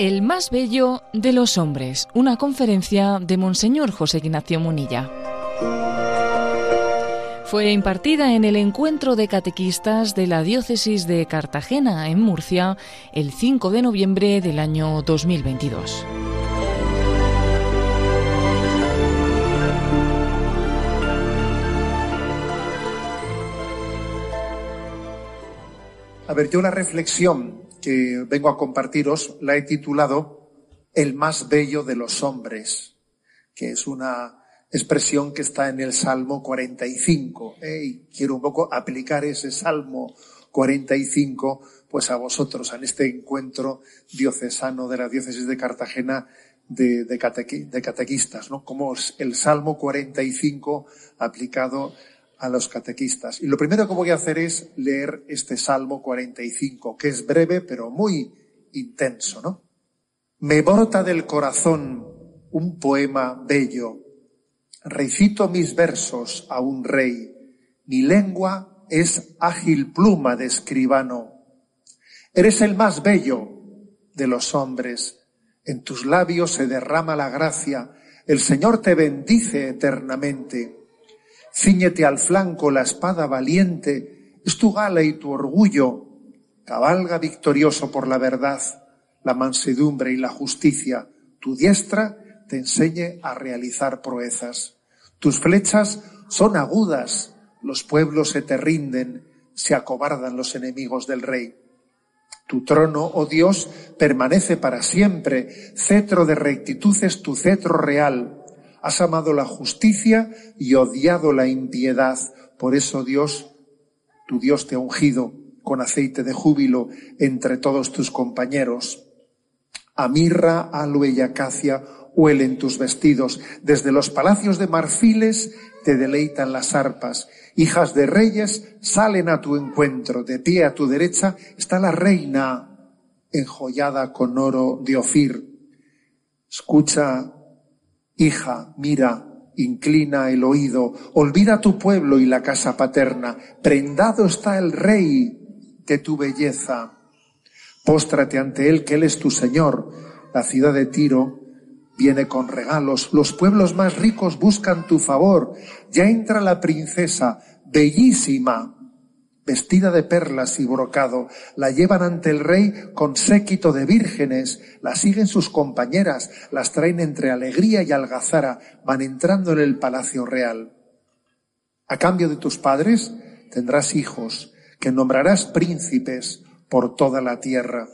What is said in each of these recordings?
El más bello de los hombres, una conferencia de Monseñor José Ignacio Munilla. Fue impartida en el encuentro de catequistas de la diócesis de Cartagena, en Murcia, el 5 de noviembre del año 2022. A ver, yo la reflexión que vengo a compartiros la he titulado El más bello de los hombres, que es una expresión que está en el Salmo 45. ¿eh? Y quiero un poco aplicar ese Salmo 45 pues a vosotros, en este encuentro diocesano de la diócesis de Cartagena de catequistas, ¿no? Como el Salmo 45 aplicado a los catequistas. Y lo primero que voy a hacer es leer este Salmo 45, que es breve pero muy intenso, ¿no? Me brota del corazón un poema bello. Recito mis versos a un rey. Mi lengua es ágil pluma de escribano. Eres el más bello de los hombres. En tus labios se derrama la gracia. El Señor te bendice eternamente. Cíñete al flanco la espada valiente, es tu gala y tu orgullo. Cabalga victorioso por la verdad, la mansedumbre y la justicia. Tu diestra te enseñe a realizar proezas. Tus flechas son agudas, los pueblos se te rinden, se acobardan los enemigos del rey. Tu trono, oh Dios, permanece para siempre, cetro de rectitud es tu cetro real Has amado la justicia y odiado la impiedad. Por eso Dios, tu Dios te ha ungido con aceite de júbilo entre todos tus compañeros. A mirra, y acacia huelen tus vestidos. Desde los palacios de marfiles te deleitan las arpas. Hijas de reyes salen a tu encuentro. De pie a tu derecha está la reina enjollada con oro de Ofir. Escucha Hija, mira, inclina el oído, olvida tu pueblo y la casa paterna, prendado está el rey de tu belleza. Póstrate ante él, que él es tu Señor. La ciudad de Tiro viene con regalos, los pueblos más ricos buscan tu favor. Ya entra la princesa, bellísima, vestida de perlas y brocado, la llevan ante el rey con séquito de vírgenes, la siguen sus compañeras, las traen entre alegría y algazara, van entrando en el palacio real. A cambio de tus padres tendrás hijos, que nombrarás príncipes por toda la tierra.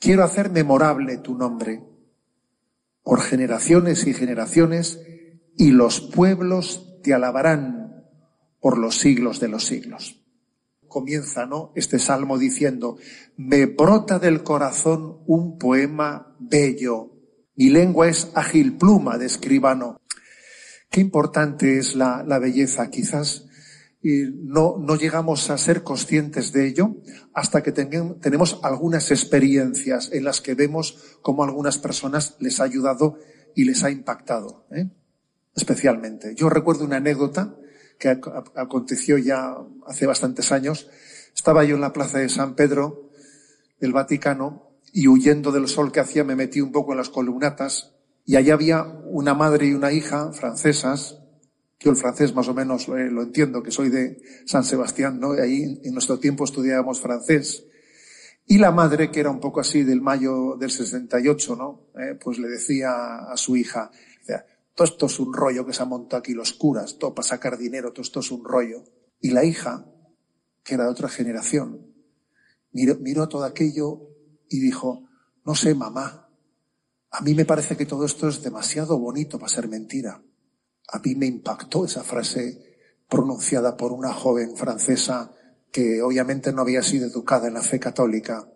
Quiero hacer memorable tu nombre por generaciones y generaciones, y los pueblos te alabarán por los siglos de los siglos comienza, ¿no? Este salmo diciendo, me brota del corazón un poema bello. Mi lengua es ágil pluma de escribano. Qué importante es la, la belleza. Quizás no, no llegamos a ser conscientes de ello hasta que tenemos algunas experiencias en las que vemos cómo a algunas personas les ha ayudado y les ha impactado, ¿eh? especialmente. Yo recuerdo una anécdota que aconteció ya hace bastantes años. Estaba yo en la plaza de San Pedro del Vaticano y huyendo del sol que hacía me metí un poco en las columnatas y allá había una madre y una hija francesas. Yo el francés más o menos lo, entiendo, que soy de San Sebastián, ¿no? Y ahí en nuestro tiempo estudiábamos francés. Y la madre, que era un poco así del mayo del 68, ¿no? Eh, pues le decía a su hija, todo esto es un rollo que se ha montado aquí los curas, todo para sacar dinero, todo esto es un rollo. Y la hija, que era de otra generación, miró, miró todo aquello y dijo, no sé, mamá, a mí me parece que todo esto es demasiado bonito para ser mentira. A mí me impactó esa frase pronunciada por una joven francesa que obviamente no había sido educada en la fe católica.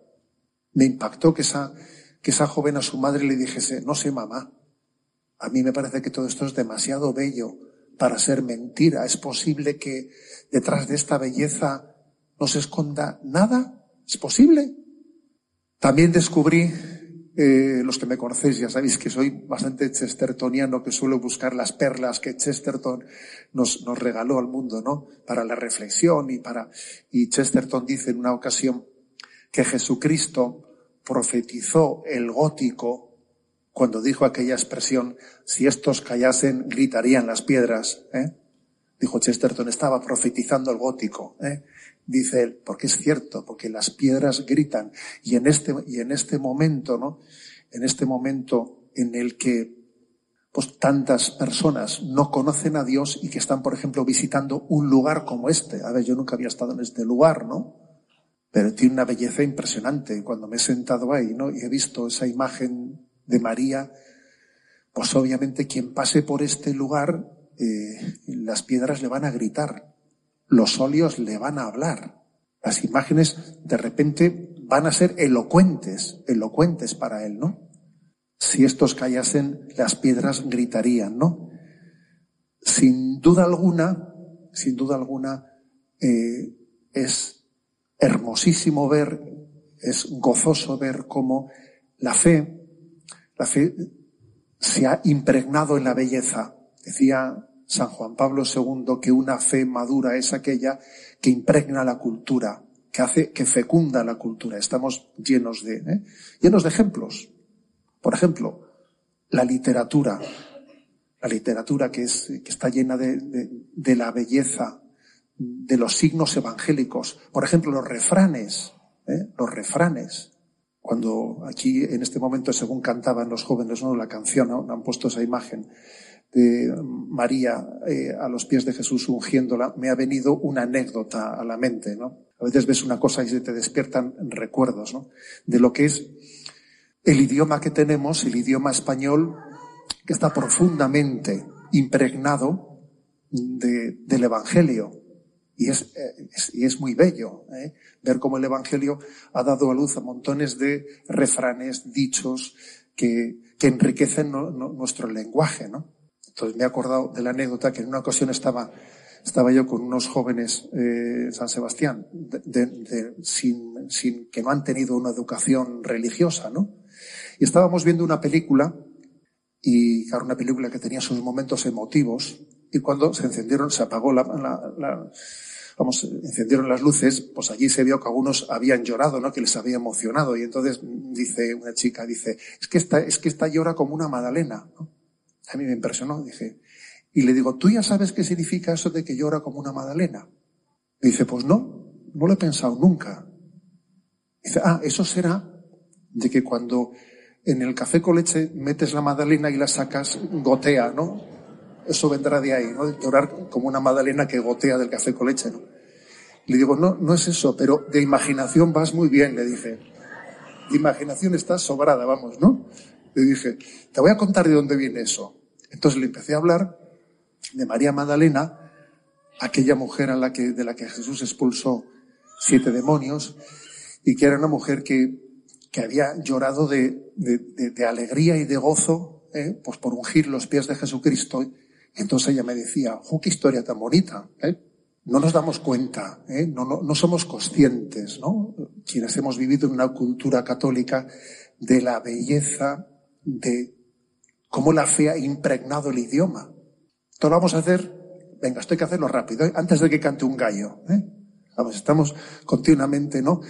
Me impactó que esa, que esa joven a su madre le dijese, no sé, mamá, a mí me parece que todo esto es demasiado bello para ser mentira. ¿Es posible que detrás de esta belleza no se esconda nada? ¿Es posible? También descubrí, eh, los que me conocéis ya sabéis que soy bastante chestertoniano, que suelo buscar las perlas que Chesterton nos, nos regaló al mundo, ¿no? Para la reflexión y para, y Chesterton dice en una ocasión que Jesucristo profetizó el gótico cuando dijo aquella expresión, si estos callasen, gritarían las piedras. ¿eh? Dijo Chesterton, estaba profetizando el gótico. ¿eh? Dice él, porque es cierto, porque las piedras gritan. Y en este, y en este momento, ¿no? En este momento en el que pues tantas personas no conocen a Dios y que están, por ejemplo, visitando un lugar como este. A ver, yo nunca había estado en este lugar, ¿no? Pero tiene una belleza impresionante. Cuando me he sentado ahí, ¿no? Y he visto esa imagen de María, pues obviamente quien pase por este lugar, eh, las piedras le van a gritar, los óleos le van a hablar. Las imágenes de repente van a ser elocuentes, elocuentes para él, ¿no? Si estos callasen, las piedras gritarían, ¿no? Sin duda alguna, sin duda alguna, eh, es hermosísimo ver, es gozoso ver cómo la fe la fe se ha impregnado en la belleza. Decía San Juan Pablo II que una fe madura es aquella que impregna la cultura, que hace, que fecunda la cultura. Estamos llenos de, ¿eh? llenos de ejemplos. Por ejemplo, la literatura. La literatura que es, que está llena de, de la belleza, de los signos evangélicos. Por ejemplo, los refranes, ¿eh? los refranes cuando aquí en este momento, según cantaban los jóvenes, ¿no? La canción, ¿no? Han puesto esa imagen de María eh, a los pies de Jesús ungiéndola, me ha venido una anécdota a la mente, ¿no? A veces ves una cosa y se te despiertan recuerdos, ¿no? De lo que es el idioma que tenemos, el idioma español, que está profundamente impregnado de, del Evangelio. Y es, eh, y es muy bello ¿eh? ver cómo el Evangelio ha dado a luz a montones de refranes, dichos, que, que enriquecen nuestro lenguaje. ¿no? Entonces me he acordado de la anécdota que en una ocasión estaba, estaba yo con unos jóvenes eh, en San Sebastián, sin, sin, que no han tenido una educación religiosa, ¿no? Y estábamos viendo una película, y claro, una película que tenía sus momentos emotivos, y cuando se encendieron, se apagó la vamos, encendieron las luces, pues allí se vio que algunos habían llorado, ¿no? Que les había emocionado. Y entonces dice una chica, dice, es que esta, es que esta llora como una Madalena. A mí me impresionó, dije. Y le digo, ¿tú ya sabes qué significa eso de que llora como una Madalena? Dice, pues no, no lo he pensado nunca. Dice, ah, eso será de que cuando en el café con leche metes la magdalena y la sacas, gotea, ¿no? Eso vendrá de ahí, ¿no? llorar como una magdalena que gotea del café con leche, ¿no? Le digo, no, no es eso, pero de imaginación vas muy bien, le dije. De imaginación estás sobrada, vamos, ¿no? Le dije, te voy a contar de dónde viene eso. Entonces le empecé a hablar de María Magdalena, aquella mujer a la que, de la que Jesús expulsó siete demonios, y que era una mujer que, que había llorado de, de, de, alegría y de gozo, ¿eh? pues por ungir los pies de Jesucristo. Entonces ella me decía, ¡oh, qué historia tan bonita! ¿eh? no nos damos cuenta, ¿eh? no, no, no, somos conscientes, ¿no? Quienes hemos vivido en una cultura católica de la belleza de cómo la fe ha impregnado el idioma. Esto lo vamos a hacer, venga, esto hay que hacerlo rápido, ¿eh? antes de que cante un gallo. Vamos, estamos continuamente, ¿no?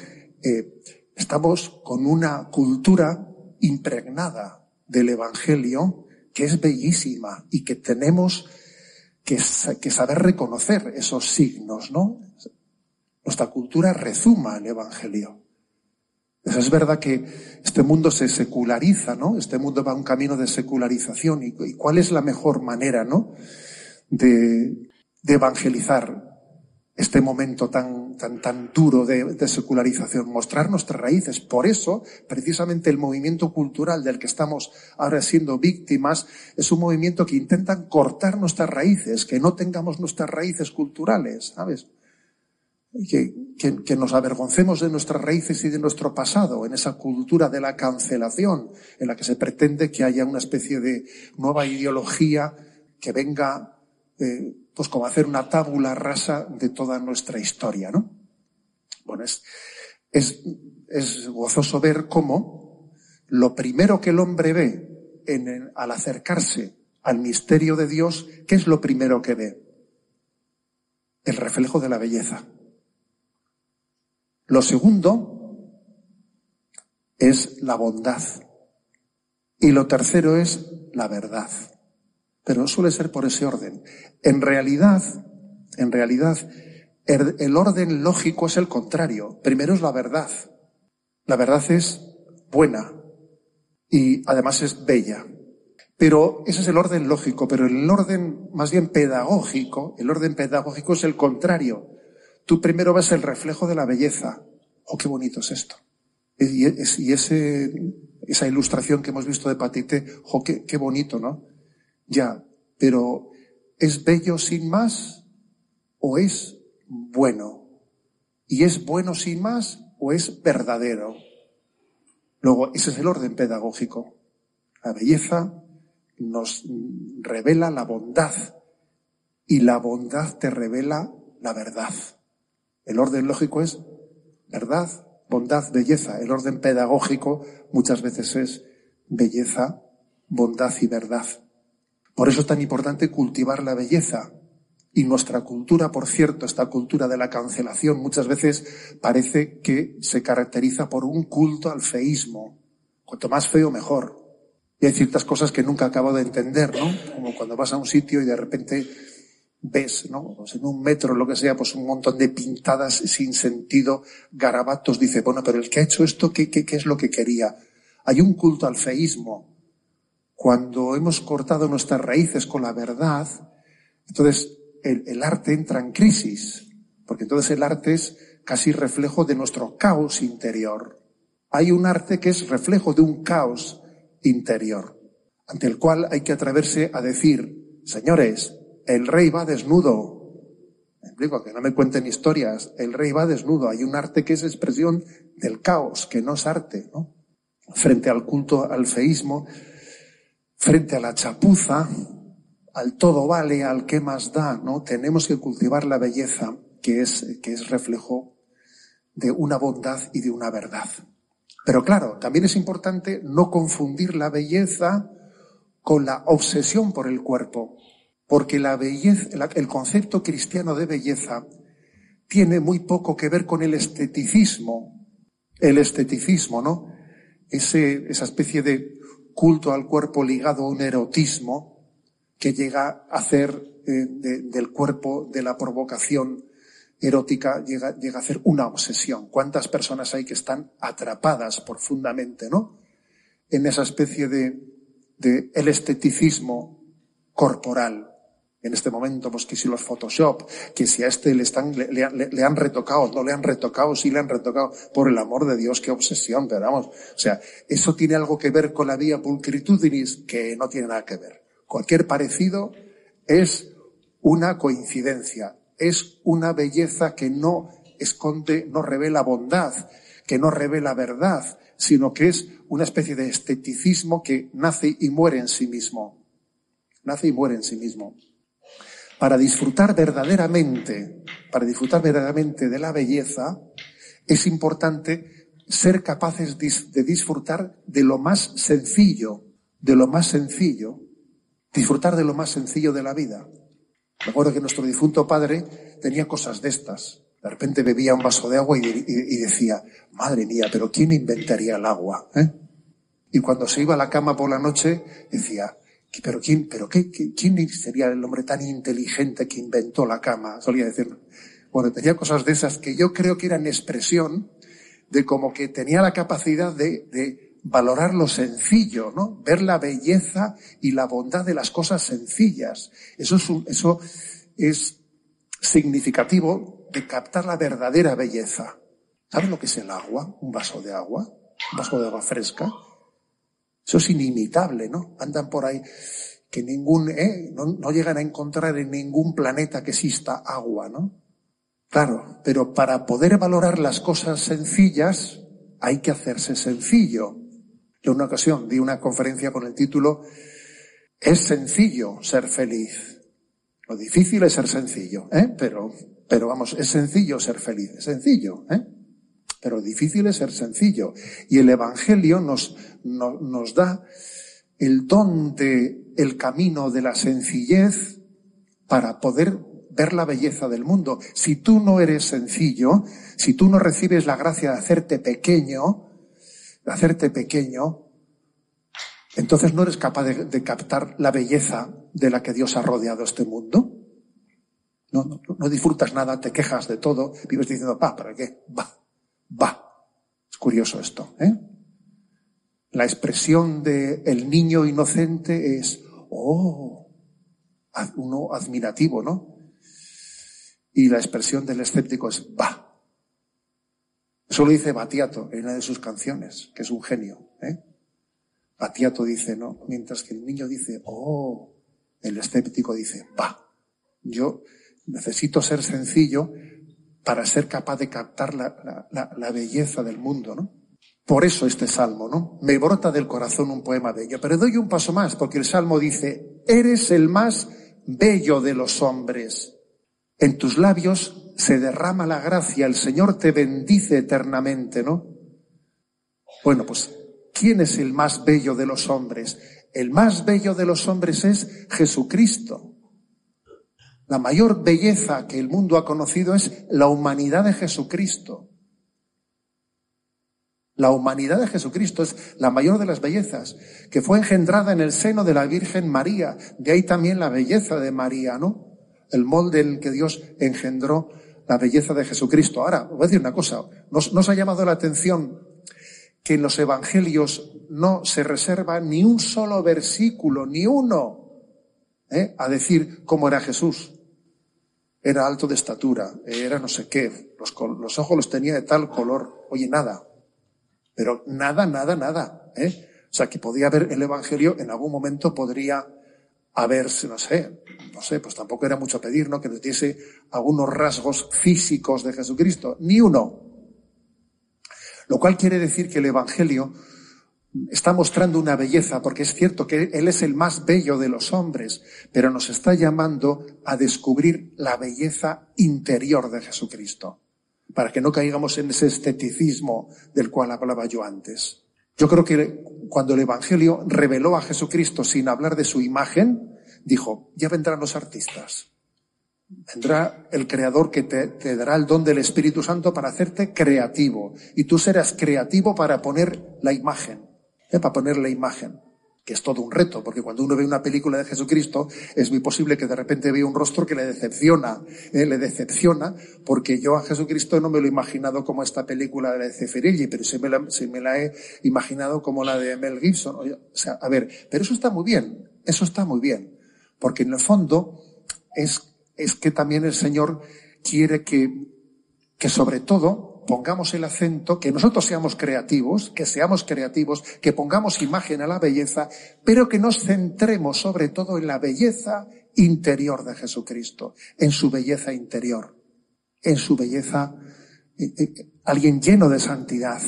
Estamos con una cultura impregnada del Evangelio que es bellísima y que tenemos que, saber reconocer esos signos, ¿no? Nuestra cultura rezuma el Evangelio. Es verdad que este mundo se seculariza, ¿no? Este mundo va a un camino de secularización. ¿Y, cuál es la mejor manera, ¿no? De evangelizar este momento tan, tan, tan duro de, de, secularización, mostrar nuestras raíces. Por eso, precisamente el movimiento cultural del que estamos ahora siendo víctimas es un movimiento que intenta cortar nuestras raíces, que no tengamos nuestras raíces culturales, ¿sabes? Que, que, que nos avergoncemos de nuestras raíces y de nuestro pasado, en esa cultura de la cancelación, en la que se pretende que haya una especie de nueva ideología que venga eh, pues como hacer una tábula rasa de toda nuestra historia, ¿no? Bueno, es, es, es gozoso ver cómo lo primero que el hombre ve en al acercarse al misterio de Dios, ¿qué es lo primero que ve? El reflejo de la belleza. Lo segundo es la bondad. Y lo tercero es la verdad. Pero suele ser por ese orden. En realidad, en realidad, el, orden lógico es el contrario. Primero es la verdad. La verdad es buena y además es bella. Pero ese es el orden lógico, pero el orden más bien pedagógico, el orden pedagógico es el contrario. Tú primero ves el reflejo de la belleza. Oh, qué bonito es esto. Y, ese, esa ilustración que hemos visto de Patite, oh, qué bonito, ¿no? Ya, pero ¿es bello sin más o es bueno? ¿Y es bueno sin más o es verdadero? Luego, ese es el orden pedagógico. La belleza nos revela la bondad y la bondad te revela la verdad. El orden lógico es verdad, bondad, belleza. El orden pedagógico muchas veces es belleza, bondad y verdad. Por eso es tan importante cultivar la belleza. Y nuestra cultura, por cierto, esta cultura de la cancelación, muchas veces parece que se caracteriza por un culto al feísmo. Cuanto más feo, mejor. Y hay ciertas cosas que nunca acabo de entender, ¿no? Como cuando vas a un sitio y de repente ves, ¿no? Pues en un metro, lo que sea, pues un montón de pintadas sin sentido, garabatos. Dice, bueno, pero el que ha hecho esto, ¿qué, qué, qué es lo que quería? Hay un culto al feísmo cuando hemos cortado nuestras raíces con la verdad, entonces el, arte entra en crisis, porque entonces el arte es casi reflejo de nuestro caos interior. Hay un arte que es reflejo de un caos interior, ante el cual hay que atreverse a decir, señores, el rey va desnudo. Me explico, que no me cuenten historias. El rey va desnudo. Hay un arte que es expresión del caos, que no es arte, ¿no? Frente al culto al feísmo, frente a la chapuza, al todo vale, al que más da, ¿no? Tenemos que cultivar la belleza que es, que es reflejo de una bondad y de una verdad. Pero claro, también es importante no confundir la belleza con la obsesión por el cuerpo, porque la belleza, el concepto cristiano de belleza tiene muy poco que ver con el esteticismo, el esteticismo, ¿no? Ese, esa especie de culto al cuerpo ligado a un erotismo que llega a hacer eh, del cuerpo, de la provocación erótica, llega, llega a hacer una obsesión. ¿Cuántas personas hay que están atrapadas profundamente, no? En esa especie de, de el esteticismo corporal, en este momento, pues que si los Photoshop, que si a este le están, le, han retocado, no le han retocado, sí le han retocado, por el amor de Dios, qué obsesión, pero vamos, o sea, eso tiene algo que ver con la vía pulcritudinis, que no tiene nada que ver. Cualquier parecido es una coincidencia, es una belleza que no esconde, no revela bondad, que no revela verdad, sino que es una especie de esteticismo que nace y muere en sí mismo. Nace y muere en sí mismo para disfrutar verdaderamente, para disfrutar verdaderamente de la belleza, es importante ser capaces de disfrutar de lo más sencillo, de lo más sencillo, disfrutar de lo más sencillo de la vida. Recuerdo que nuestro difunto padre tenía cosas de estas. De repente bebía un vaso de agua y, decía, madre mía, pero ¿quién inventaría el agua? Eh? Y cuando se iba a la cama por la noche, decía, pero quién, pero qué, quién sería el hombre tan inteligente que inventó la cama, solía decir. Bueno, tenía cosas de esas que yo creo que eran expresión de como que tenía la capacidad de, valorar lo sencillo, ¿no? Ver la belleza y la bondad de las cosas sencillas. Eso es, eso es significativo de captar la verdadera belleza. ¿Sabes lo que es el agua? Un vaso de agua, un vaso de agua fresca. Eso es inimitable, ¿no? Andan por ahí que ningún, ¿eh? no, no llegan a encontrar en ningún planeta que exista agua, ¿no? Claro, pero para poder valorar las cosas sencillas hay que hacerse sencillo. Yo en una ocasión di una conferencia con el título Es sencillo ser feliz. Lo difícil es ser sencillo, ¿eh? Pero, pero vamos, es sencillo ser feliz, es sencillo, ¿eh? Pero difícil es ser sencillo. Y el Evangelio nos, nos da el don de el camino de la sencillez para poder ver la belleza del mundo. Si tú no eres sencillo, si tú no recibes la gracia de hacerte pequeño, de hacerte pequeño, entonces no eres capaz de, captar la belleza de la que Dios ha rodeado este mundo. No, no, disfrutas nada, te quejas de todo, vives diciendo, va, ¿para qué? Va, va. Es curioso esto, ¿eh? La expresión de el niño inocente es, oh, uno admirativo, ¿no? Y la expresión del escéptico es, va. Eso lo dice Batiato en una de sus canciones, que es un genio, ¿eh? Batiato dice, ¿no? Mientras que el niño dice, oh, el escéptico dice, va. Yo necesito ser sencillo para ser capaz de captar la, belleza del mundo, ¿no? Por eso este salmo, ¿no? Me brota del corazón un poema bello. Pero doy un paso más, porque el salmo dice, eres el más bello de los hombres. En tus labios se derrama la gracia, el Señor te bendice eternamente, ¿no? Bueno, pues ¿Quién es el más bello de los hombres? El más bello de los hombres es Jesucristo. La mayor belleza que el mundo ha conocido es la humanidad de Jesucristo. La humanidad de Jesucristo es la mayor de las bellezas, que fue engendrada en el seno de la Virgen María. De ahí también la belleza de María, ¿no? El molde en que Dios engendró la belleza de Jesucristo. Ahora, voy a decir una cosa. Nos, nos ha llamado la atención que en los evangelios no se reserva ni un solo versículo, ni uno, ¿eh? a decir cómo era Jesús. Era alto de estatura, era no sé qué, los, los, ojos los tenía de tal color. Oye, nada. Pero nada, nada, nada. ¿eh? O sea, que podía haber el evangelio, en algún momento podría haberse, no sé, no sé, pues tampoco era mucho pedir, ¿no? Que nos diese algunos rasgos físicos de Jesucristo. Ni uno. Lo cual quiere decir que el Evangelio está mostrando una belleza, porque es cierto que Él es el más bello de los hombres, pero nos está llamando a descubrir la belleza interior de Jesucristo, para que no caigamos en ese esteticismo del cual hablaba yo antes. Yo creo que cuando el Evangelio reveló a Jesucristo sin hablar de su imagen, dijo, ya vendrán los artistas, vendrá el creador que te, dará el don del Espíritu Santo para hacerte creativo. Y tú serás creativo para poner la imagen, para poner la imagen. Que es todo un reto, porque cuando uno ve una película de Jesucristo, es muy posible que de repente vea un rostro que le decepciona, ¿eh? le decepciona, porque yo a Jesucristo no me lo he imaginado como esta película de Ceferilli, pero se me, la, se me la he imaginado como la de Mel Gibson. O sea, a ver, pero eso está muy bien, eso está muy bien, porque en el fondo es es que también el Señor quiere que, que sobre todo pongamos el acento, que nosotros seamos creativos, que seamos creativos, que pongamos imagen a la belleza, pero que nos centremos sobre todo en la belleza interior de Jesucristo, en su belleza interior, en su belleza, eh, eh, alguien lleno de santidad,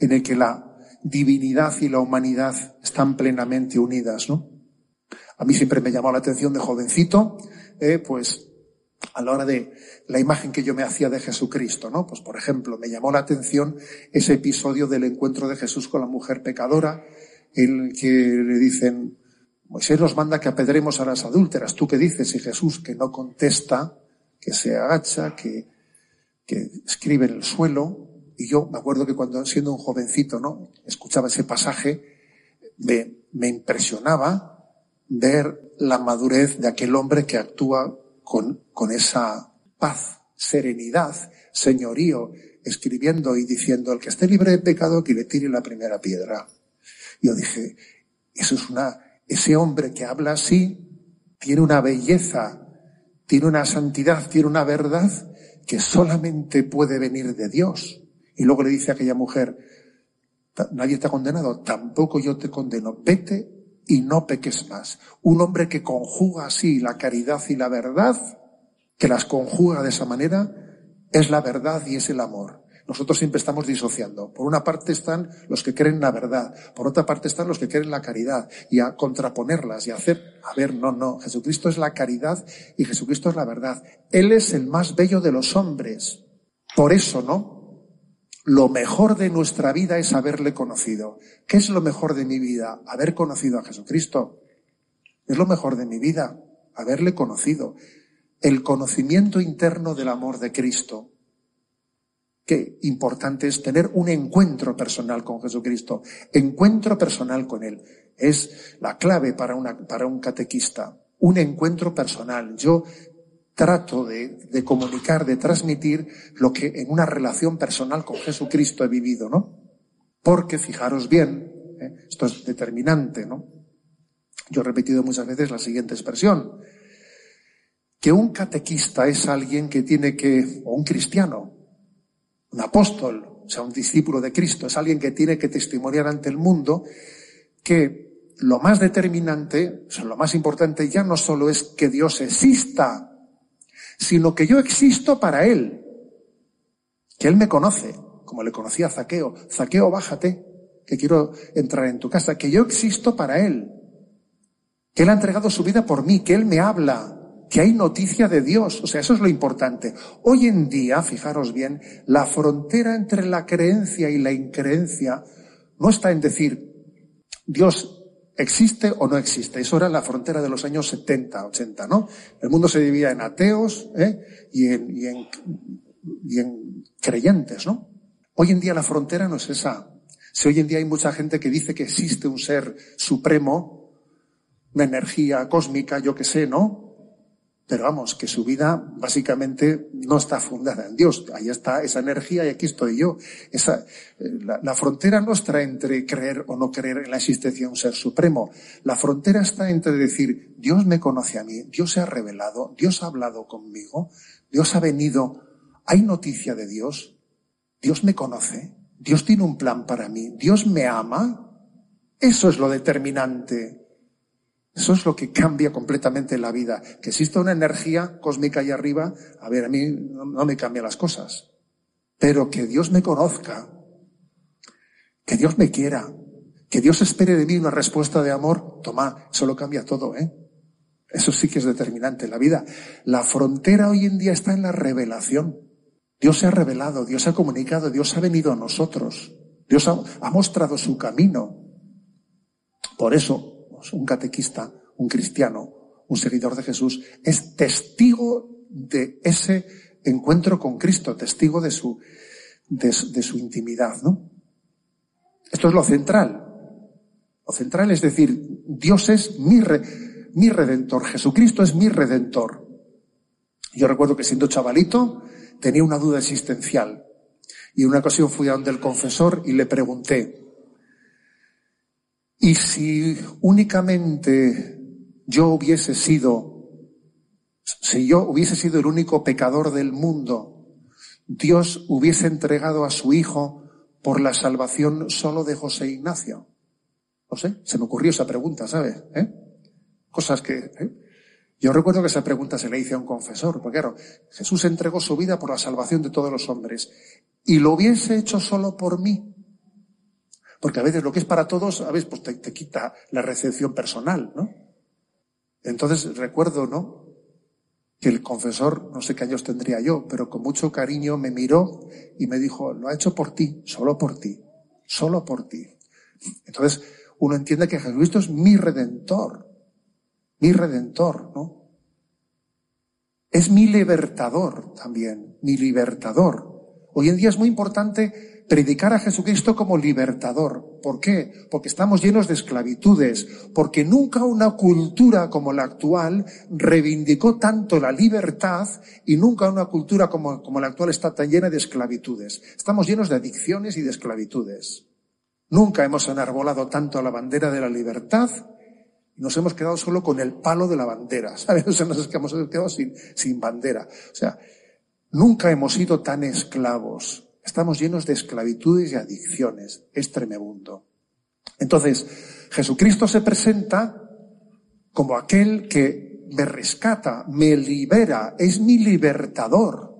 en el que la divinidad y la humanidad están plenamente unidas, ¿no? A mí siempre me llamó la atención de jovencito, eh, pues a la hora de la imagen que yo me hacía de Jesucristo, ¿no? Pues por ejemplo, me llamó la atención ese episodio del encuentro de Jesús con la mujer pecadora, en el que le dicen, Moisés nos manda que apedremos a las adúlteras. ¿Tú qué dices? Y Jesús que no contesta, que se agacha, que, que escribe en el suelo. Y yo me acuerdo que cuando siendo un jovencito, ¿no? Escuchaba ese pasaje, me, me impresionaba ver la madurez de aquel hombre que actúa con, esa paz, serenidad, señorío, escribiendo y diciendo, el que esté libre de pecado, que le tire la primera piedra. Yo dije, eso es una, ese hombre que habla así, tiene una belleza, tiene una santidad, tiene una verdad que solamente puede venir de Dios. Y luego le dice a aquella mujer, nadie está condenado, tampoco yo te condeno, vete y no peques más. Un hombre que conjuga así la caridad y la verdad, que las conjuga de esa manera, es la verdad y es el amor. Nosotros siempre estamos disociando. Por una parte están los que creen la verdad, por otra parte están los que creen la caridad, y a contraponerlas y a hacer, a ver, no, no, Jesucristo es la caridad y Jesucristo es la verdad. Él es el más bello de los hombres. Por eso, ¿no? Lo mejor de nuestra vida es haberle conocido. ¿Qué es lo mejor de mi vida? Haber conocido a Jesucristo. Es lo mejor de mi vida, haberle conocido. El conocimiento interno del amor de Cristo. qué importante es tener un encuentro personal con Jesucristo. Encuentro personal con Él. Es la clave para, para un catequista. Un encuentro personal. Yo trato de, comunicar, de transmitir lo que en una relación personal con Jesucristo he vivido, ¿no? Porque fijaros bien, ¿eh? esto es determinante, ¿no? Yo he repetido muchas veces la siguiente expresión, que un catequista es alguien que tiene que, o un cristiano, un apóstol, o sea, un discípulo de Cristo, es alguien que tiene que testimoniar ante el mundo que lo más determinante, o sea, lo más importante ya no solo es que Dios exista, sino que yo existo para Él, que Él me conoce, como le conocía a Zaqueo. Zaqueo, bájate, que quiero entrar en tu casa, que yo existo para Él, que Él ha entregado su vida por mí, que Él me habla, que hay noticia de Dios. O sea, eso es lo importante. Hoy en día, fijaros bien, la frontera entre la creencia y la increencia no está en decir, Dios existe o no existe. Eso era la frontera de los años 70, 80, ¿no? El mundo se dividía en ateos ¿eh? y, en, y, en, y en creyentes, ¿no? Hoy en día la frontera no es esa. Si hoy en día hay mucha gente que dice que existe un ser supremo, una energía cósmica, yo qué sé, ¿no? Pero vamos, que su vida básicamente no está fundada en Dios. Ahí está esa energía y aquí estoy yo. Esa, eh, la, la, frontera no está entre creer o no creer en la existencia de un ser supremo. La frontera está entre decir, Dios me conoce a mí, Dios se ha revelado, Dios ha hablado conmigo, Dios ha venido, hay noticia de Dios, Dios me conoce, Dios tiene un plan para mí, Dios me ama. Eso es lo determinante. Eso es lo que cambia completamente la vida. Que exista una energía cósmica ahí arriba, a ver, a mí no me cambian las cosas. Pero que Dios me conozca, que Dios me quiera, que Dios espere de mí una respuesta de amor, toma, eso lo cambia todo, ¿eh? Eso sí que es determinante en la vida. La frontera hoy en día está en la revelación. Dios se ha revelado, Dios ha comunicado, Dios ha venido a nosotros. Dios ha mostrado su camino. Por eso, un catequista, un cristiano, un seguidor de Jesús, es testigo de ese encuentro con Cristo, testigo de su, de, su intimidad, ¿no? Esto es lo central. Lo central es decir, Dios es mi, re, mi redentor, Jesucristo es mi redentor. Yo recuerdo que siendo chavalito tenía una duda existencial. Y en una ocasión fui a donde el confesor y le pregunté, y si únicamente yo hubiese sido, si yo hubiese sido el único pecador del mundo, Dios hubiese entregado a su Hijo por la salvación solo de José Ignacio. No sé, se me ocurrió esa pregunta, ¿sabes? ¿Eh? Cosas que... ¿eh? Yo recuerdo que esa pregunta se le hice a un confesor, porque claro, Jesús entregó su vida por la salvación de todos los hombres. Y lo hubiese hecho solo por mí. Porque a veces lo que es para todos, a veces pues te, te quita la recepción personal, ¿no? Entonces recuerdo, ¿no? Que el confesor, no sé qué años tendría yo, pero con mucho cariño me miró y me dijo, lo ha hecho por ti, solo por ti, solo por ti. Entonces uno entiende que Jesucristo es mi redentor, mi redentor, ¿no? Es mi libertador también, mi libertador. Hoy en día es muy importante predicar a Jesucristo como libertador. ¿Por qué? Porque estamos llenos de esclavitudes, porque nunca una cultura como la actual reivindicó tanto la libertad y nunca una cultura como, como la actual está tan llena de esclavitudes. Estamos llenos de adicciones y de esclavitudes. Nunca hemos enarbolado tanto la bandera de la libertad nos hemos quedado solo con el palo de la bandera, ¿sabes? Nos hemos quedado sin, sin bandera. O sea, nunca hemos sido tan esclavos. Estamos llenos de esclavitudes y adicciones. Es tremebundo. Entonces, Jesucristo se presenta como aquel que me rescata, me libera, es mi libertador.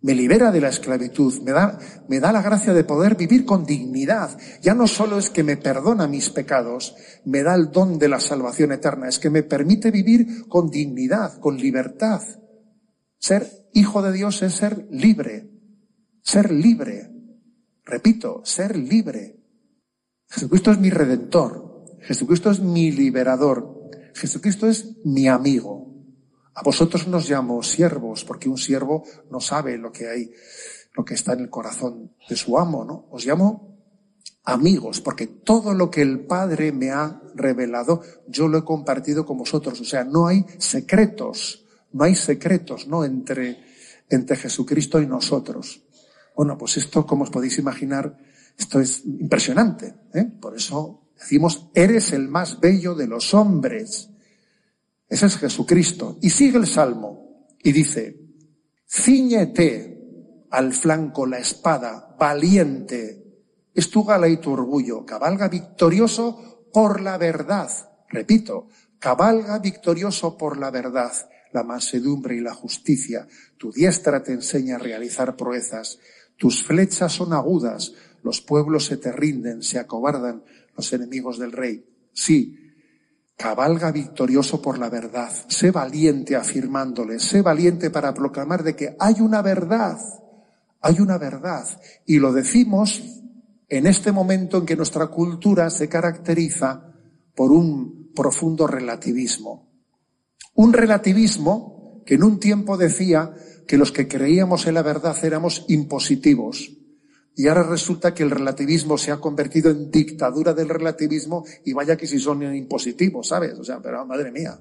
Me libera de la esclavitud, me da, me da la gracia de poder vivir con dignidad. Ya no solo es que me perdona mis pecados, me da el don de la salvación eterna, es que me permite vivir con dignidad, con libertad. Ser hijo de Dios es ser libre, ser libre. Repito, ser libre. Jesucristo es mi redentor. Jesucristo es mi liberador. Jesucristo es mi amigo. A vosotros nos llamo siervos, porque un siervo no sabe lo que hay lo que está en el corazón de su amo, ¿no? Os llamo amigos, porque todo lo que el Padre me ha revelado, yo lo he compartido con vosotros. O sea, no hay secretos, no hay secretos, ¿no? Entre, entre Jesucristo y nosotros. Bueno, pues esto, como os podéis imaginar, esto es impresionante. ¿eh? Por eso decimos, eres el más bello de los hombres. Ese es Jesucristo. Y sigue el Salmo y dice, ciñete al flanco la espada, valiente, es tu gala y tu orgullo, cabalga victorioso por la verdad. Repito, cabalga victorioso por la verdad, la mansedumbre y la justicia. Tu diestra te enseña a realizar proezas. Tus flechas son agudas, los pueblos se te rinden, se acobardan los enemigos del rey. Sí, cabalga victorioso por la verdad. Sé valiente afirmándole, sé valiente para proclamar de que hay una verdad hay una verdad y lo decimos en este momento en que nuestra cultura se caracteriza por un profundo relativismo. Un relativismo que en un tiempo decía que los que creíamos en la verdad éramos impositivos. Y ahora resulta que el relativismo se ha convertido en dictadura del relativismo y vaya que si son impositivos, ¿sabes? O sea, pero madre mía.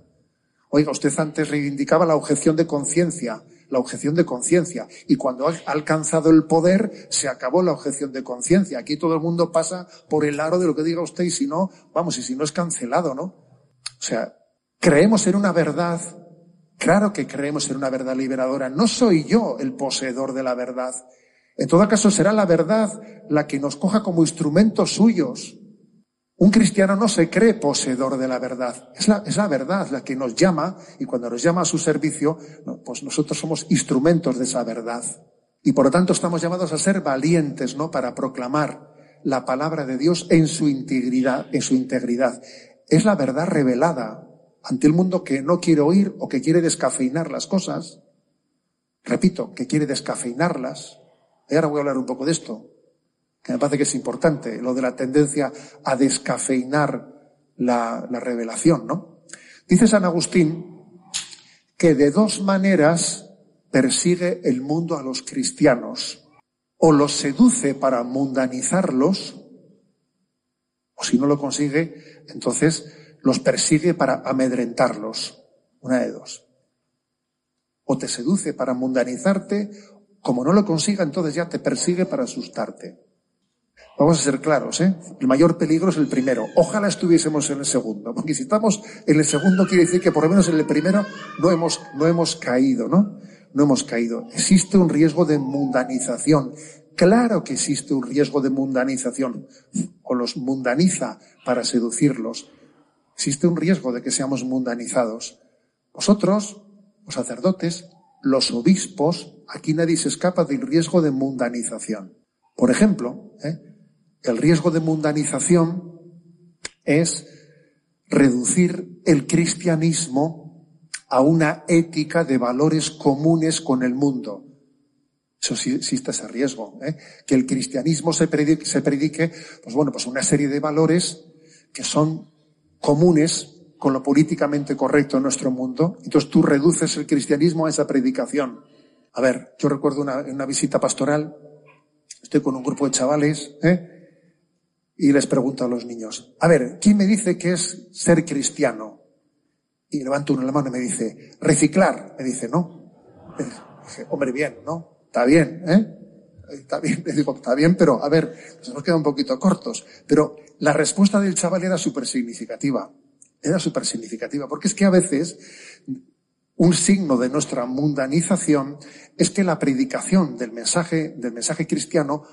Oiga, usted antes reivindicaba la objeción de conciencia la objeción de conciencia. Y cuando ha alcanzado el poder, se acabó la objeción de conciencia. Aquí todo el mundo pasa por el aro de lo que diga usted y si no, vamos, y si no es cancelado, ¿no? O sea, creemos en una verdad, claro que creemos en una verdad liberadora. No soy yo el poseedor de la verdad. En todo caso, será la verdad la que nos coja como instrumentos suyos un cristiano no se cree poseedor de la verdad. Es la, es la, verdad la que nos llama y cuando nos llama a su servicio, pues nosotros somos instrumentos de esa verdad. Y por lo tanto estamos llamados a ser valientes, ¿no? Para proclamar la palabra de Dios en su integridad, en su integridad. Es la verdad revelada ante el mundo que no quiere oír o que quiere descafeinar las cosas. Repito, que quiere descafeinarlas. Y ahora voy a hablar un poco de esto que me parece que es importante, lo de la tendencia a descafeinar la, la revelación, ¿no? Dice San Agustín que de dos maneras persigue el mundo a los cristianos. O los seduce para mundanizarlos, o si no lo consigue, entonces los persigue para amedrentarlos. Una de dos. O te seduce para mundanizarte, como no lo consiga, entonces ya te persigue para asustarte. Vamos a ser claros, ¿eh? El mayor peligro es el primero. Ojalá estuviésemos en el segundo, porque si estamos en el segundo quiere decir que por lo menos en el primero no hemos, no hemos caído, ¿no? No hemos caído. Existe un riesgo de mundanización. Claro que existe un riesgo de mundanización. O los mundaniza para seducirlos. Existe un riesgo de que seamos mundanizados. Vosotros, los sacerdotes, los obispos, aquí nadie se escapa del riesgo de mundanización. Por ejemplo, ¿eh? El riesgo de mundanización es reducir el cristianismo a una ética de valores comunes con el mundo. Eso sí existe ese riesgo, ¿eh? que el cristianismo se predique, se pues bueno, pues una serie de valores que son comunes con lo políticamente correcto en nuestro mundo. Entonces tú reduces el cristianismo a esa predicación. A ver, yo recuerdo una, una visita pastoral, estoy con un grupo de chavales, ¿eh? y les pregunto a los niños, a ver, ¿quién me dice que es ser cristiano? Y levanto uno la mano y me dice, reciclar. Me dice, no. dije, hombre, bien, ¿no? Está bien, ¿eh? Está bien, digo, está bien, pero a ver, nos hemos quedado un poquito cortos. Pero la respuesta del chaval era súper significativa. Era súper significativa, porque es que a veces un signo de nuestra mundanización es que la predicación del mensaje, del mensaje cristiano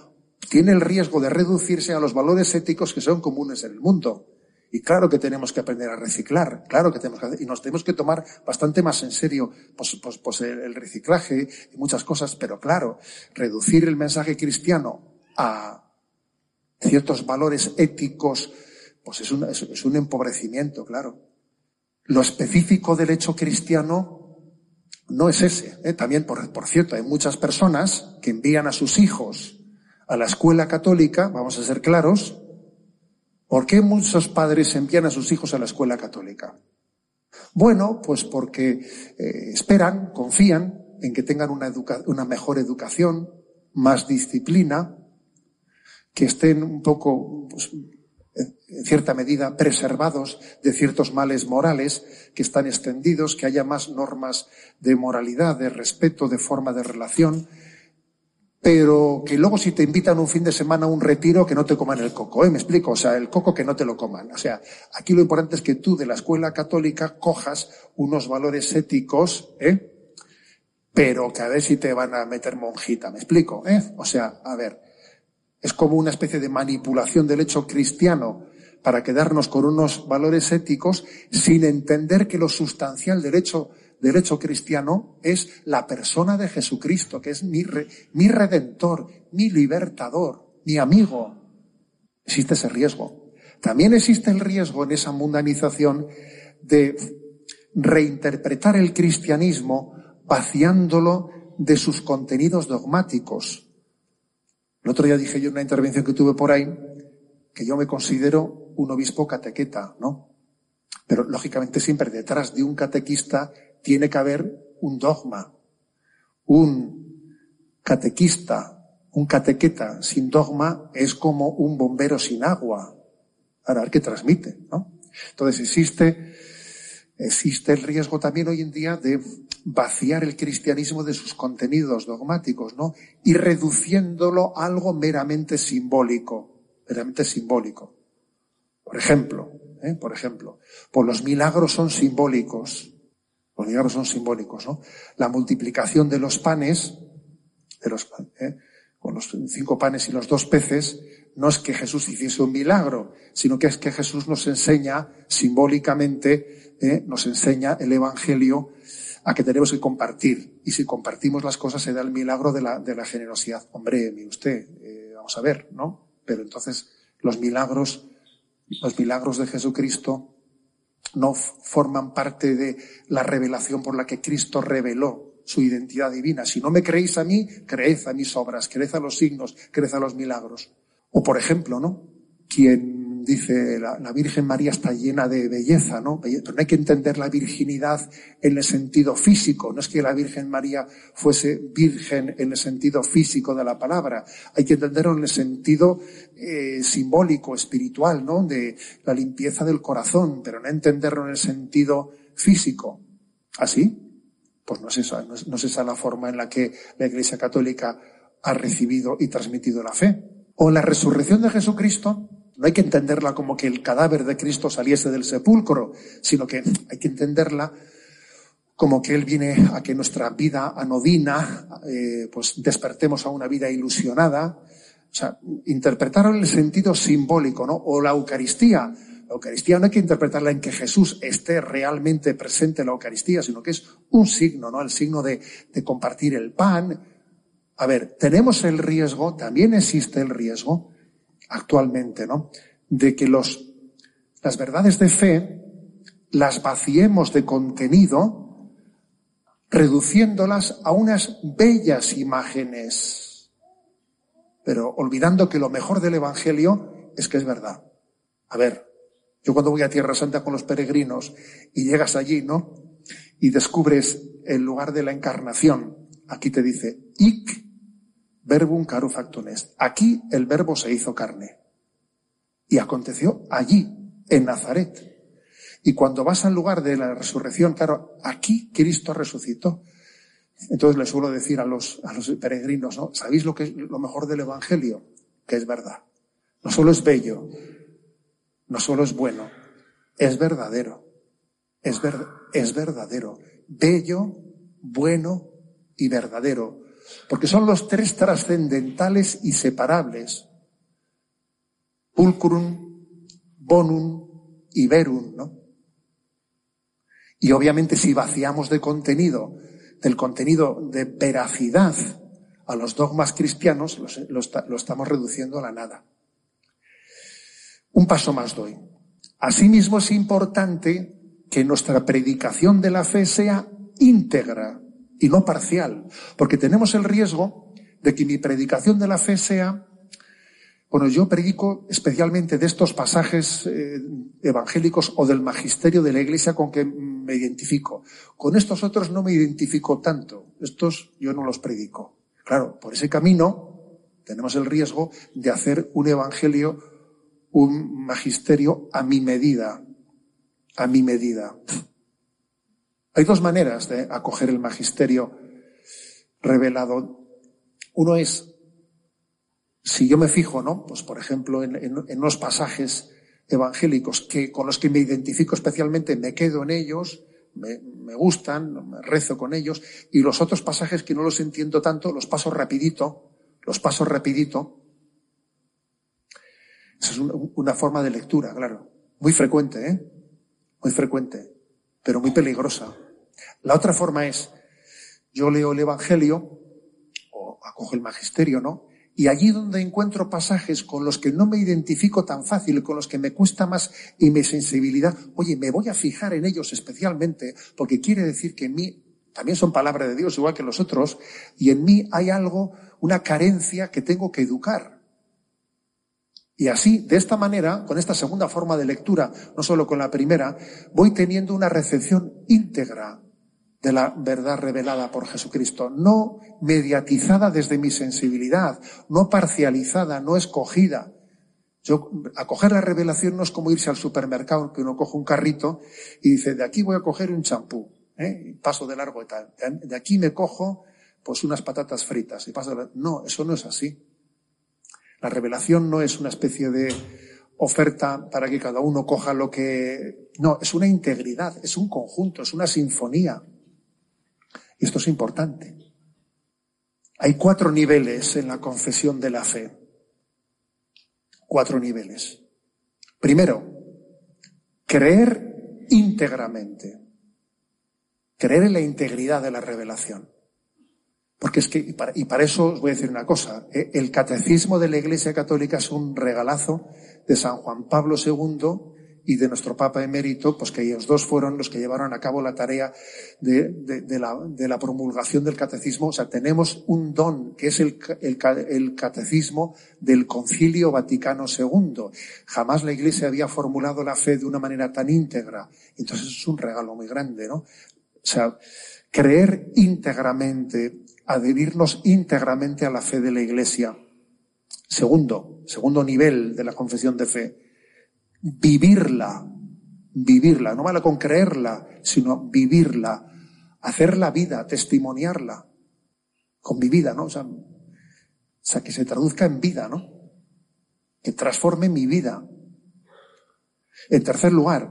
tiene el riesgo de reducirse a los valores éticos que son comunes en el mundo. Y claro que tenemos que aprender a reciclar, claro que tenemos que hacer, y nos tenemos que tomar bastante más en serio pues, pues, pues el, reciclaje y muchas cosas, pero claro, reducir el mensaje cristiano a ciertos valores éticos, pues es un, es, un empobrecimiento, claro. Lo específico del hecho cristiano no es ese. ¿eh? También, por, por cierto, hay muchas personas que envían a sus hijos a la escuela católica, vamos a ser claros, ¿por qué muchos padres envían a sus hijos a la escuela católica? Bueno, pues porque eh, esperan, confían en que tengan una, mejor educación, más disciplina, que estén un poco, pues, en cierta medida, preservados de ciertos males morales que están extendidos, que haya más normas de moralidad, de respeto, de forma de relación, pero que luego si te invitan un fin de semana a un retiro, que no te coman el coco, ¿eh? Me explico, o sea, el coco que no te lo coman. O sea, aquí lo importante es que tú de la escuela católica cojas unos valores éticos, ¿eh? Pero que a ver si te van a meter monjita, ¿me explico? ¿eh? O sea, a ver, es como una especie de manipulación del hecho cristiano para quedarnos con unos valores éticos sin entender que lo sustancial del hecho, del hecho cristiano es la persona de Jesucristo, que es mi, mi redentor, mi libertador, mi amigo. Existe ese riesgo. También existe el riesgo en esa mundanización de reinterpretar el cristianismo vaciándolo de sus contenidos dogmáticos el otro día dije yo en una intervención que tuve por ahí que yo me considero un obispo catequeta, ¿no? Pero lógicamente siempre detrás de un catequista tiene que haber un dogma. Un catequista, un catequeta sin dogma es como un bombero sin agua. Para ver qué transmite, ¿no? Entonces existe, existe el riesgo también hoy en día de vaciar el cristianismo de sus contenidos dogmáticos, ¿no? Y reduciéndolo a algo meramente simbólico, meramente simbólico. Por ejemplo, ¿eh? por ejemplo, pues los milagros son simbólicos. Los milagros son simbólicos, ¿no? La multiplicación de los panes, de los, ¿eh? con los cinco panes y los dos peces, no es que Jesús hiciese un milagro, sino que es que Jesús nos enseña simbólicamente, ¿eh? nos enseña el Evangelio a que tenemos que compartir. Y si compartimos las cosas se da el milagro de la, generosidad. Hombre, mi usted, eh, vamos a ver, ¿no? Pero entonces los milagros, los milagros de Jesucristo no forman parte de la revelación por la que Cristo reveló su identidad divina. Si no me creéis a mí, creed a mis obras, creed a los signos, creed a los milagros. O por ejemplo, ¿no? Quien dice la, Virgen María está llena de belleza, ¿no? No hay que entender la virginidad en el sentido físico, no es que la Virgen María fuese virgen en el sentido físico de la palabra, hay que entenderlo en el sentido eh, simbólico, espiritual, ¿no? De la limpieza del corazón, pero no entenderlo en el sentido físico. ¿Así? Pues no es esa, no es esa la forma en la que la Iglesia Católica ha recibido y transmitido la fe. O la resurrección de Jesucristo, no hay que entenderla como que el cadáver de Cristo saliese del sepulcro, sino que hay que entenderla como que Él viene a que nuestra vida anodina, eh, pues despertemos a una vida ilusionada. O sea, interpretarlo en el sentido simbólico, ¿no? O la Eucaristía. La Eucaristía no hay que interpretarla en que Jesús esté realmente presente en la Eucaristía, sino que es un signo, ¿no? El signo de compartir el pan. A ver, tenemos el riesgo, también existe el riesgo, actualmente, ¿no? De que los, las verdades de fe las vaciemos de contenido, reduciéndolas a unas bellas imágenes, pero olvidando que lo mejor del Evangelio es que es verdad. A ver, yo cuando voy a Tierra Santa con los peregrinos y llegas allí, ¿no? Y descubres el lugar de la encarnación, aquí te dice, ic verbum caro factum. Aquí el verbo se hizo carne. Y aconteció allí, en Nazaret. Y cuando vas al lugar de la resurrección, claro, aquí Cristo resucitó. Entonces le suelo decir a los, a los peregrinos, ¿no? ¿Sabéis lo que es lo mejor del Evangelio? Que es verdad. No solo es bello, no solo es bueno, es verdadero. Es, ver, es verdadero. Bello, bueno y verdadero porque son los tres trascendentales y separables. Pulcrum, bonum y verum, ¿no? Y obviamente si vaciamos de contenido, del contenido de veracidad a los dogmas cristianos, lo, estamos reduciendo a la nada. Un paso más doy. Asimismo es importante que nuestra predicación de la fe sea íntegra, y no parcial, porque tenemos el riesgo de que mi predicación de la fe sea, bueno, yo predico especialmente de estos pasajes eh, evangélicos o del magisterio de la iglesia con que me identifico. Con estos otros no me identifico tanto, estos yo no los predico. Claro, por ese camino tenemos el riesgo de hacer un evangelio, un magisterio a mi medida, a mi medida. Hay dos maneras de acoger el magisterio revelado. Uno es, si yo me fijo, ¿no? Pues por ejemplo, en, en, unos pasajes evangélicos que, con los que me identifico especialmente, me quedo en ellos, me, gustan, me rezo con ellos, y los otros pasajes que no los entiendo tanto, los paso rapidito, los paso rapidito. Esa es una forma de lectura, claro. Muy frecuente, ¿eh? Muy frecuente, pero muy peligrosa. La otra forma es, yo leo el Evangelio, o acojo el Magisterio, ¿no? Y allí donde encuentro pasajes con los que no me identifico tan fácil, con los que me cuesta más y mi sensibilidad, oye, me voy a fijar en ellos especialmente, porque quiere decir que en mí también son palabras de Dios, igual que los otros, y en mí hay algo, una carencia que tengo que educar. Y así, de esta manera, con esta segunda forma de lectura, no solo con la primera, voy teniendo una recepción íntegra de la verdad revelada por Jesucristo, no mediatizada desde mi sensibilidad, no parcializada, no escogida. Yo, acoger la revelación no es como irse al supermercado, que uno coge un carrito y dice, de aquí voy a coger un champú, ¿eh? paso de largo y tal. De aquí me cojo, pues unas patatas fritas y paso de... No, eso no es así. La revelación no es una especie de oferta para que cada uno coja lo que... No, es una integridad, es un conjunto, es una sinfonía. Y esto es importante. Hay cuatro niveles en la confesión de la fe. Cuatro niveles. Primero, creer íntegramente. Creer en la integridad de la revelación. Porque es que, y para, y para, eso os voy a decir una cosa, eh, el catecismo de la Iglesia Católica es un regalazo de San Juan Pablo II y de nuestro Papa emérito, pues que ellos dos fueron los que llevaron a cabo la tarea de, de, la, de la, promulgación del catecismo. O sea, tenemos un don que es el, el, el, catecismo del Concilio Vaticano II. Jamás la Iglesia había formulado la fe de una manera tan íntegra. Entonces es un regalo muy grande, ¿no? O sea, creer íntegramente, adherirnos íntegramente a la fe de la Iglesia. Segundo, segundo nivel de la confesión de fe vivirla, vivirla, no vale con creerla, sino vivirla, hacer la vida, testimoniarla, con mi vida, ¿no? O sea, que se traduzca en vida, ¿no? Que transforme mi vida. En tercer lugar,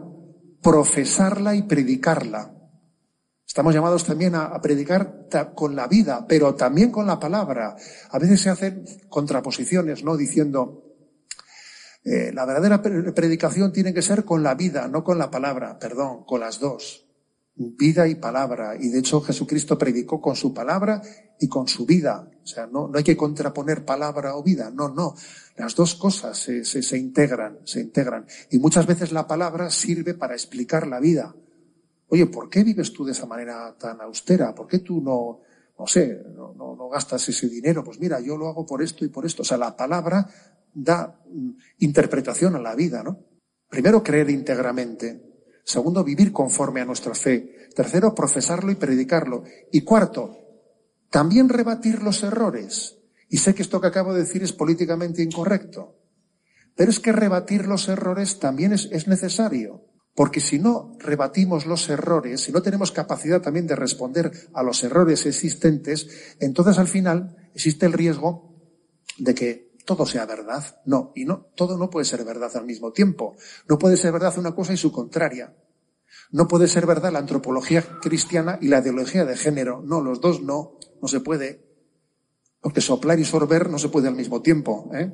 profesarla y predicarla. Estamos llamados también a, predicar con la vida, pero también con la palabra. A veces se hacen contraposiciones, ¿no? Diciendo, eh, la verdadera predicación tiene que ser con la vida, no con la palabra, perdón, con las dos. Vida y palabra. Y de hecho Jesucristo predicó con su palabra y con su vida. O sea, no, no hay que contraponer palabra o vida. No, no. Las dos cosas se, se, se integran, se integran. Y muchas veces la palabra sirve para explicar la vida. Oye, ¿por qué vives tú de esa manera tan austera? ¿Por qué tú no, no sé, no, no, no, gastas ese dinero? Pues mira, yo lo hago por esto y por esto. O sea, la palabra da mm, interpretación a la vida, ¿no? Primero, creer íntegramente. Segundo, vivir conforme a nuestra fe. Tercero, profesarlo y predicarlo. Y cuarto, también rebatir los errores. Y sé que esto que acabo de decir es políticamente incorrecto. Pero es que rebatir los errores también es, es necesario. Porque si no rebatimos los errores, si no tenemos capacidad también de responder a los errores existentes, entonces al final existe el riesgo de que todo sea verdad. No, y no, todo no puede ser verdad al mismo tiempo. No puede ser verdad una cosa y su contraria. No puede ser verdad la antropología cristiana y la ideología de género. No, los dos no, no se puede. Porque soplar y sorber no se puede al mismo tiempo, ¿eh?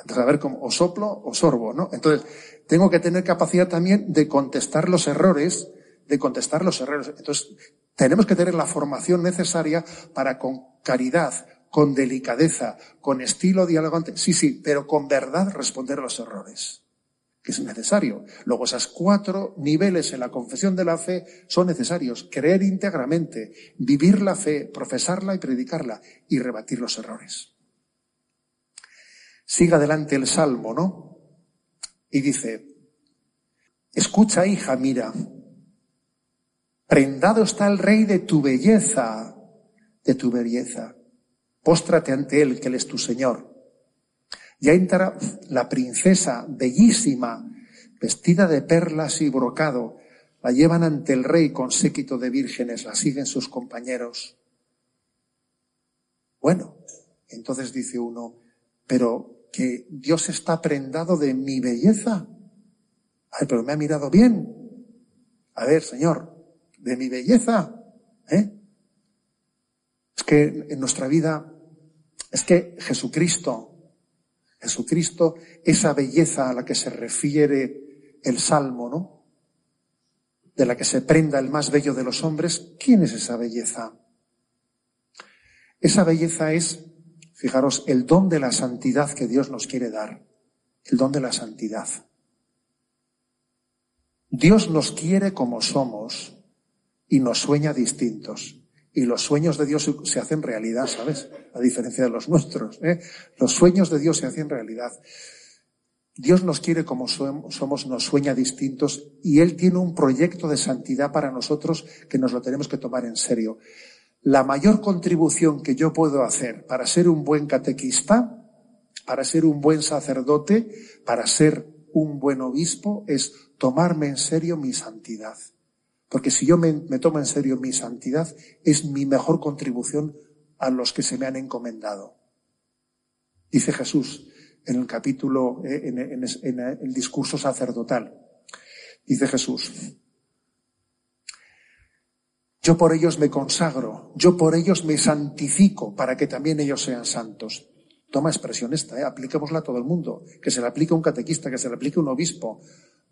Entonces, a ver, cómo, o soplo o sorbo, ¿no? Entonces, tengo que tener capacidad también de contestar los errores, de contestar los errores. Entonces, tenemos que tener la formación necesaria para con caridad, con delicadeza, con estilo dialogante, sí, sí, pero con verdad responder a los errores, que es necesario. Luego, esos cuatro niveles en la confesión de la fe son necesarios. Creer íntegramente, vivir la fe, profesarla y predicarla, y rebatir los errores. Siga adelante el Salmo, ¿no? Y dice, escucha, hija, mira, prendado está el rey de tu belleza, de tu belleza póstrate ante él, que él es tu Señor. Ya entra la princesa, bellísima, vestida de perlas y brocado, la llevan ante el rey con séquito de vírgenes, la siguen sus compañeros. Bueno, entonces dice uno, pero que Dios está prendado de mi belleza. Ay, pero me ha mirado bien. A ver, Señor, de mi belleza. ¿eh? Es que en nuestra vida, es que Jesucristo, Jesucristo, esa belleza a la que se refiere el Salmo, ¿no? De la que se prenda el más bello de los hombres, ¿quién es esa belleza? Esa belleza es, fijaros, el don de la santidad que Dios nos quiere dar. El don de la santidad. Dios nos quiere como somos y nos sueña distintos. Y los sueños de Dios se hacen realidad, ¿sabes? A diferencia de los nuestros. ¿eh? Los sueños de Dios se hacen realidad. Dios nos quiere como somos, nos sueña distintos y Él tiene un proyecto de santidad para nosotros que nos lo tenemos que tomar en serio la mayor contribución que yo puedo hacer para ser un buen catequista, para ser un buen sacerdote, para ser un buen obispo, es tomarme en serio mi santidad. Porque si yo me, tomo en serio mi santidad, es mi mejor contribución a los que se me han encomendado. Dice Jesús en el capítulo, eh, en, el discurso sacerdotal. Dice Jesús, yo por ellos me consagro, yo por ellos me santifico para que también ellos sean santos. Toma expresión esta, ¿eh? apliquémosla a todo el mundo, que se la aplique un catequista, que se la aplique un obispo.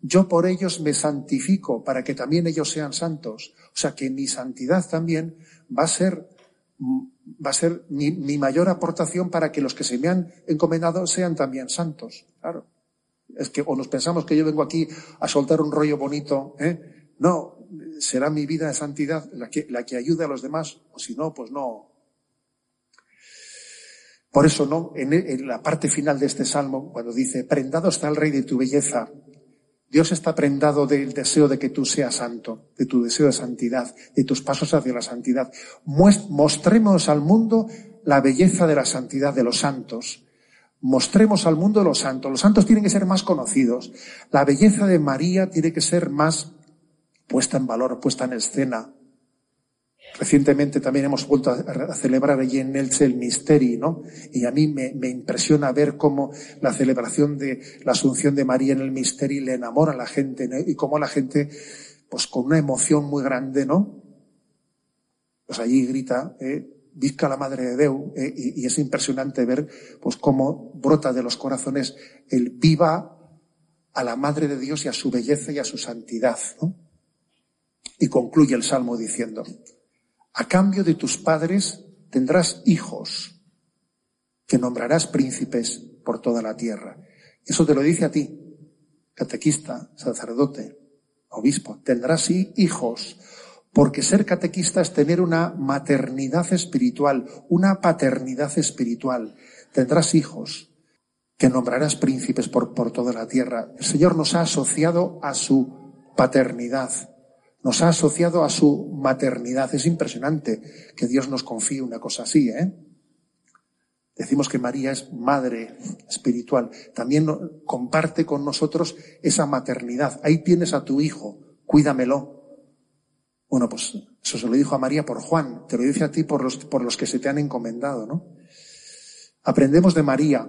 Yo por ellos me santifico para que también ellos sean santos. O sea que mi santidad también va a ser, va a ser mi, mayor aportación para que los que se me han encomendado sean también santos. Claro. Es que o nos pensamos que yo vengo aquí a soltar un rollo bonito, ¿eh? No, será mi vida de santidad la que, la que ayude a los demás, o si no, pues no. Por eso, ¿no? En, la parte final de este salmo, cuando dice, prendado está el rey de tu belleza, Dios está prendado del deseo de que tú seas santo, de tu deseo de santidad, de tus pasos hacia la santidad. Mostremos al mundo la belleza de la santidad de los santos. Mostremos al mundo los santos. Los santos tienen que ser más conocidos. La belleza de María tiene que ser más puesta en valor, puesta en escena. Recientemente también hemos vuelto a, celebrar allí en Elche el Misteri, ¿no? Y a mí me, impresiona ver cómo la celebración de la Asunción de María en el Misteri le enamora a la gente, ¿no? Y cómo la gente, pues con una emoción muy grande, ¿no? Pues allí grita, eh, Vizca la Madre de Deu, eh, y, y, es impresionante ver, pues cómo brota de los corazones el viva a la Madre de Dios y a su belleza y a su santidad, ¿no? Y concluye el Salmo diciendo, a cambio de tus padres tendrás hijos que nombrarás príncipes por toda la tierra. Eso te lo dice a ti, catequista, sacerdote, obispo. Tendrás hijos, porque ser catequista es tener una maternidad espiritual, una paternidad espiritual. Tendrás hijos que nombrarás príncipes por, por toda la tierra. El Señor nos ha asociado a su paternidad nos ha asociado a su maternidad. Es impresionante que Dios nos confíe una cosa así, ¿eh? Decimos que María es madre espiritual. También comparte con nosotros esa maternidad. Ahí tienes a tu hijo, cuídamelo. Bueno, pues eso se lo dijo a María por Juan, te lo dice a ti por los, por los que se te han encomendado, ¿no? Aprendemos de María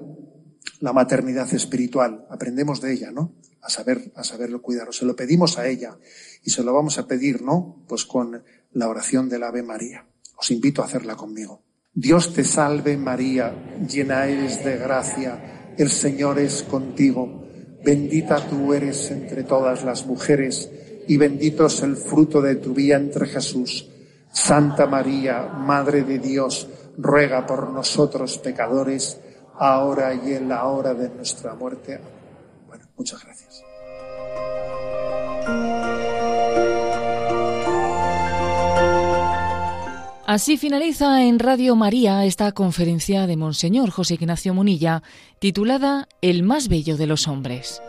la maternidad espiritual, aprendemos de ella, ¿no? A saber, a saberlo cuidar. Se lo pedimos a ella y se lo vamos a pedir, ¿no? Pues con la oración del Ave María. Os invito a hacerla conmigo. Dios te salve María, llena eres de gracia, el Señor es contigo, bendita tú eres entre todas las mujeres y bendito es el fruto de tu vientre Jesús. Santa María, Madre de Dios, ruega por nosotros pecadores, ahora y en la hora de nuestra muerte. Muchas gracias. Así finaliza en Radio María esta conferencia de Monseñor José Ignacio Munilla, titulada El más bello de los hombres.